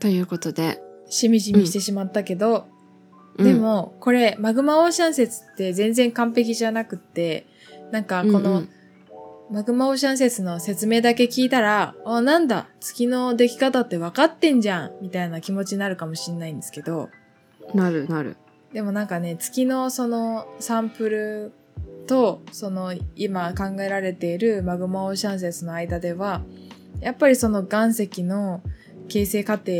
ということで。しみじみしてしまったけど、でも、これ、マグマオーシャン説って全然完璧じゃなくって、なんかこの、うんうんマグマオーシャン説の説明だけ聞いたら、あ、なんだ、月の出来方って分かってんじゃんみたいな気持ちになるかもしんないんですけど。なるなる。でもなんかね、月のそのサンプルと、その今考えられているマグマオーシャン説の間では、やっぱりその岩石の形成過程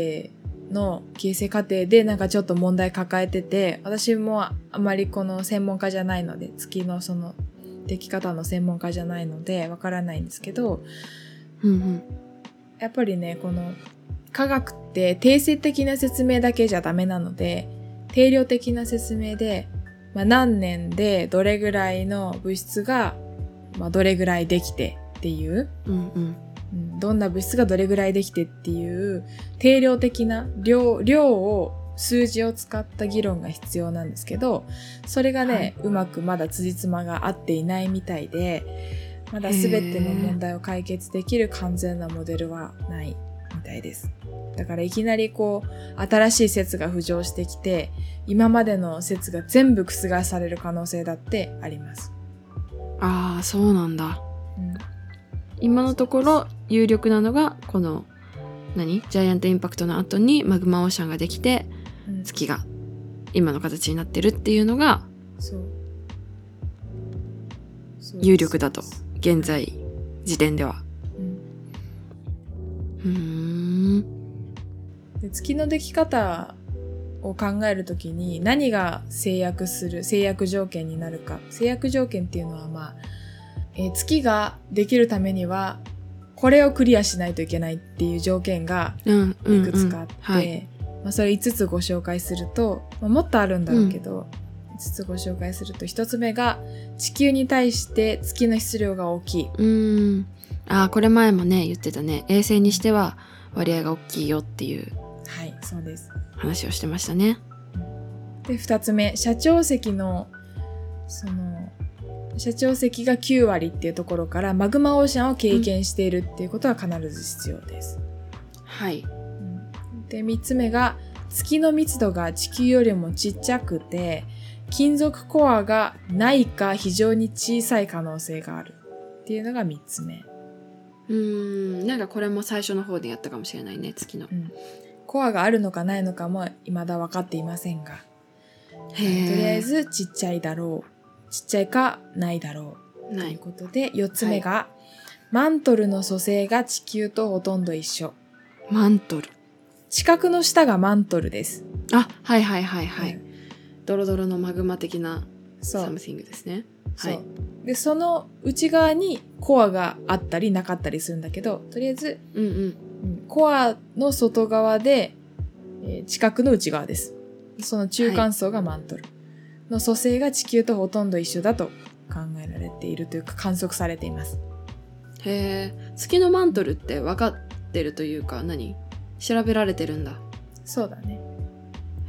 の形成過程でなんかちょっと問題抱えてて、私もあまりこの専門家じゃないので、月のその出来方の専門家じゃないのでわからないんですけど、うんうん、やっぱりね、この科学って定性的な説明だけじゃダメなので、定量的な説明で、まあ、何年でどれぐらいの物質が、まあ、どれぐらいできてっていう、うんうんどんな物質がどれぐらいできてっていう定量的な量量を数字を使った議論が必要なんですけどそれがね、はい、うまくまだ辻褄が合っていないみたいでまだ全ての問題を解決できる完全なモデルはないみたいです。だからいきなりこう新しい説が浮上してきて今までの説が全部覆される可能性だってあります。ああそうなんだ。うん今のところ有力なのがこの何？ジャイアントインパクトの後にマグマオーシャンができて、月が今の形になってるっていうのが有力だと現在時点では。うん、で月の出来方を考えるときに何が制約する制約条件になるか。制約条件っていうのはまあえー、月ができるためにはこれをクリアしないといけないっていう条件がいくつかあって、まあ、それ5つご紹介すると、まあ、もっとあるんだろうけど、うん、5つご紹介すると1つ目が地球に対して月の質量が大きい。うん。あこれ前もね言ってたね。衛星にしては割合が大きいよっていうはいそうです。話をしてましたね。で2つ目社長席のその社長席が9割っていうところからマグマオーシャンを経験しているっていうことは必ず必要です。はい。で、3つ目が月の密度が地球よりもちっちゃくて金属コアがないか非常に小さい可能性があるっていうのが3つ目。うーん、なんかこれも最初の方でやったかもしれないね、月の。うん、コアがあるのかないのかも未だ分かっていませんが。とりあえずちっちゃいだろうちっちゃいかないだろう。ということで、4つ目が、はい、マントルの組成が地球とほとんど一緒。マントル。地殻の下がマントルです。あ、はいはいはいはい。うん、ドロドロのマグマ的な something ですね。はい。で、その内側にコアがあったりなかったりするんだけど、とりあえず、うんうん、コアの外側で、えー、地殻の内側です。その中間層がマントル。はいの組成が地球とほとんど一緒だと考えられているというか観測されています。へえ、月のマントルって分かってるというか何？調べられてるんだ。そうだね。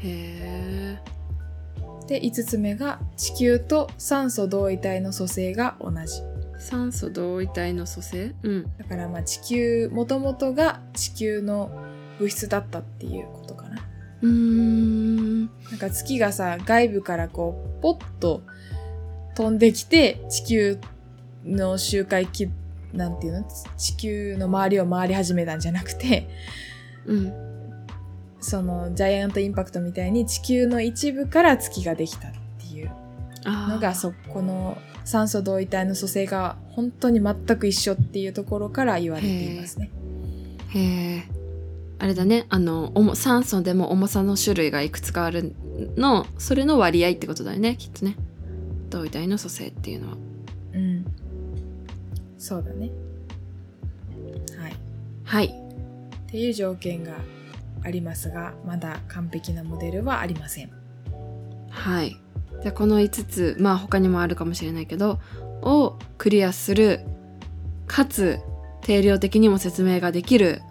へえ。で、5つ目が地球と酸素同位体の組成が同じ。酸素同位体の組成うん。だからまあ地球、もともとが地球の物質だったっていうことかな。うーん。なんか月がさ、外部からこう、ポッと飛んできて、地球の周回き、なんていうの地球の周りを回り始めたんじゃなくて、うん。その、ジャイアントインパクトみたいに地球の一部から月ができたっていうのが、そこの酸素同位体の組成が本当に全く一緒っていうところから言われていますね。へえ。あれだね。あの酸素でも重さの種類がいくつかあるのそれの割合ってことだよねきっとね。同位体の組成っていうのは。うん。そうだね。はい。はい。っていう条件がありますがまだ完璧なモデルはありません。はい。じゃあこの5つまあ他にもあるかもしれないけどをクリアするかつ定量的にも説明ができる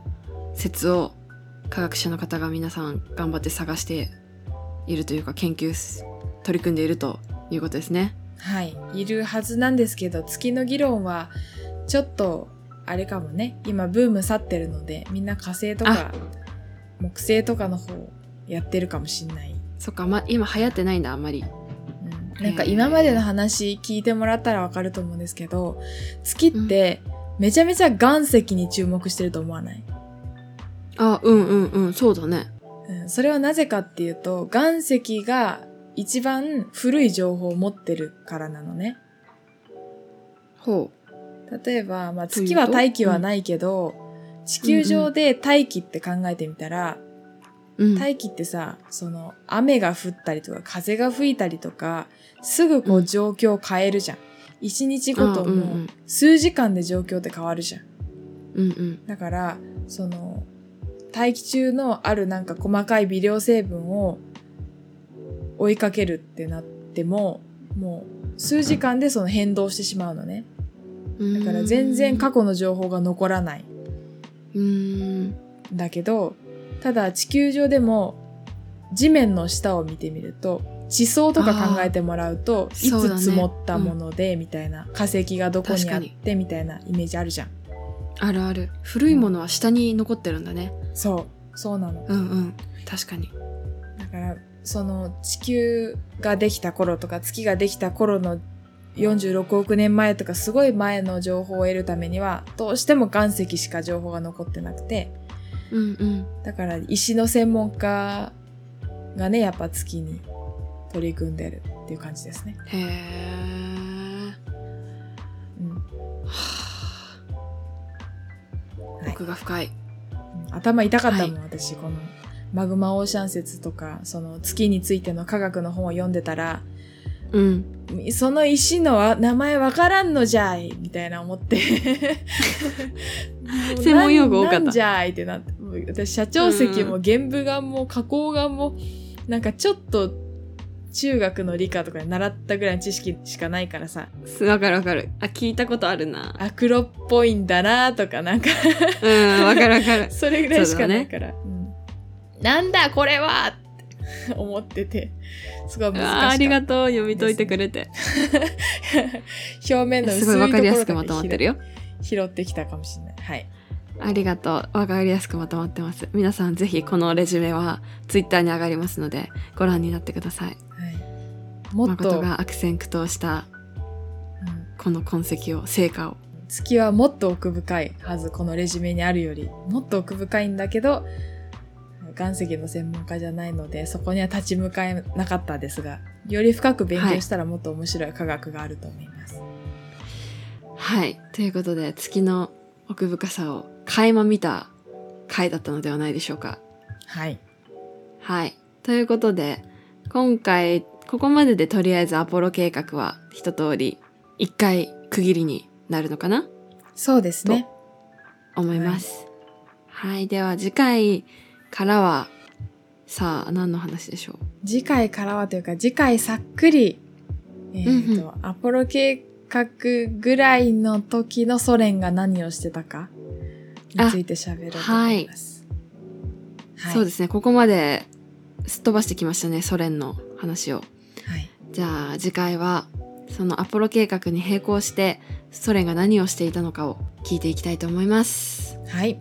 説を科学者の方が皆さん頑張って探しているというか研究取り組んでいるということですね。はい。いるはずなんですけど、月の議論はちょっとあれかもね。今ブーム去ってるので、みんな火星とか木星とかの方やってるかもしんない。そっか、ま、今流行ってないんだ、あんまり。うん、なんか今までの話聞いてもらったらわかると思うんですけど、月ってめちゃめちゃ岩石に注目してると思わない、あ、うんうんうん、そうだね。うん、それはなぜかっていうと、岩石が一番古い情報を持ってるからなのね。ほ例えば、まあ、月は大気はないけど、地球上で大気って考えてみたら、う。うん。大気ってさ、その、雨が降ったりとか、風が吹いたりとか、すぐこううん状況を変えるじゃん。一日ごとも数時間で状況って変わるじゃん。うんうん。だから、その、大気中のあるなんか細かい微量成分を追いかけるってなっても、もう数時間でその変動してしまうのね。だから全然過去の情報が残らない。うーん。だけど、ただ地球上でも地面の下を見てみると、地層とか考えてもらうと、いつ積もったもので、みたいな、化石がどこにあって、みたいなイメージあるじゃん。あるある。古いものは下に残ってるんだね。そう、そうなの。うんうん。確かに。だから、その地球ができた頃とか月ができた頃の46億年前とかすごい前の情報を得るためには、どうしても岩石しか情報が残ってなくて、うんうん。だから石の専門家がね、やっぱ月に取り組んでるっていう感じですね。へえ。うんはあはい奥が深い。うん頭痛かったもん、は私、このマグマオーシャン説とか、その月についての科学の本を読んでたら、うん。その石のわ名前わからんのじゃいみたいな思って。専門用語多かったじゃいってなって。私、社長席も玄武岩も花崗岩も、なんかちょっと中学の理科とかで習ったぐらいの知識しかないからさ、すわかるわかる。あ、聞いたことあるな。アクロっぽいんだなとかなんかうん、わかるわかる。それぐらいしかないから。うんなんだこれはって思ってて、すごい難しかった。ありがとう。読み解いてくれて。表面の薄いところすごいわかりやすくまとまってるよ。拾ってきたかもしれない。はい。ありがとう。わかりやすくまとまってます。皆さんぜひこのレジュメはツイッターに上がりますのでご覧になってください。はい、もっと、誠が悪戦苦闘したうんこの痕跡を、成果を。月はもっと奥深いはず、このレジュメにあるより。もっと奥深いんだけど、岩石の専門家じゃないので、そこには立ち向かえなかったですが、より深く勉強したらもっと面白い科学があると思います。はい。ということで月の奥深さを垣間見た回だったのではないでしょうか。はい。はい。ということで、今回、ここまででとりあえずアポロ計画は一通り、一回区切りになるのかな？そうですね。思います。はい。では次回からは、さあ、何の話でしょう？次回からはというか、次回さっくり、えっ、と、うんうんアポロ計画ぐらいの時のソ連が何をしてたかについて喋ろうと思います。はい。そうですね。ここまですっ飛ばしてきましたね。ソ連の話を。じゃあ次回は、そのアポロ計画に並行して、ソ連が何をしていたのかを聞いていきたいと思います。はい。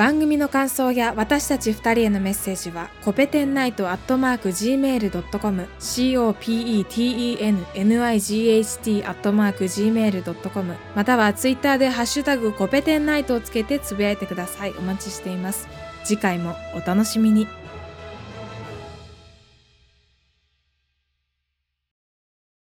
番組の感想や私たち2人へのメッセージはコペテンナイトアットマーク Gmail.com copetennight アットマーク Gmail.com またはツイッターでハッシュタグコペテンナイトをつけてつぶやいてください。お待ちしています。次回もお楽しみに。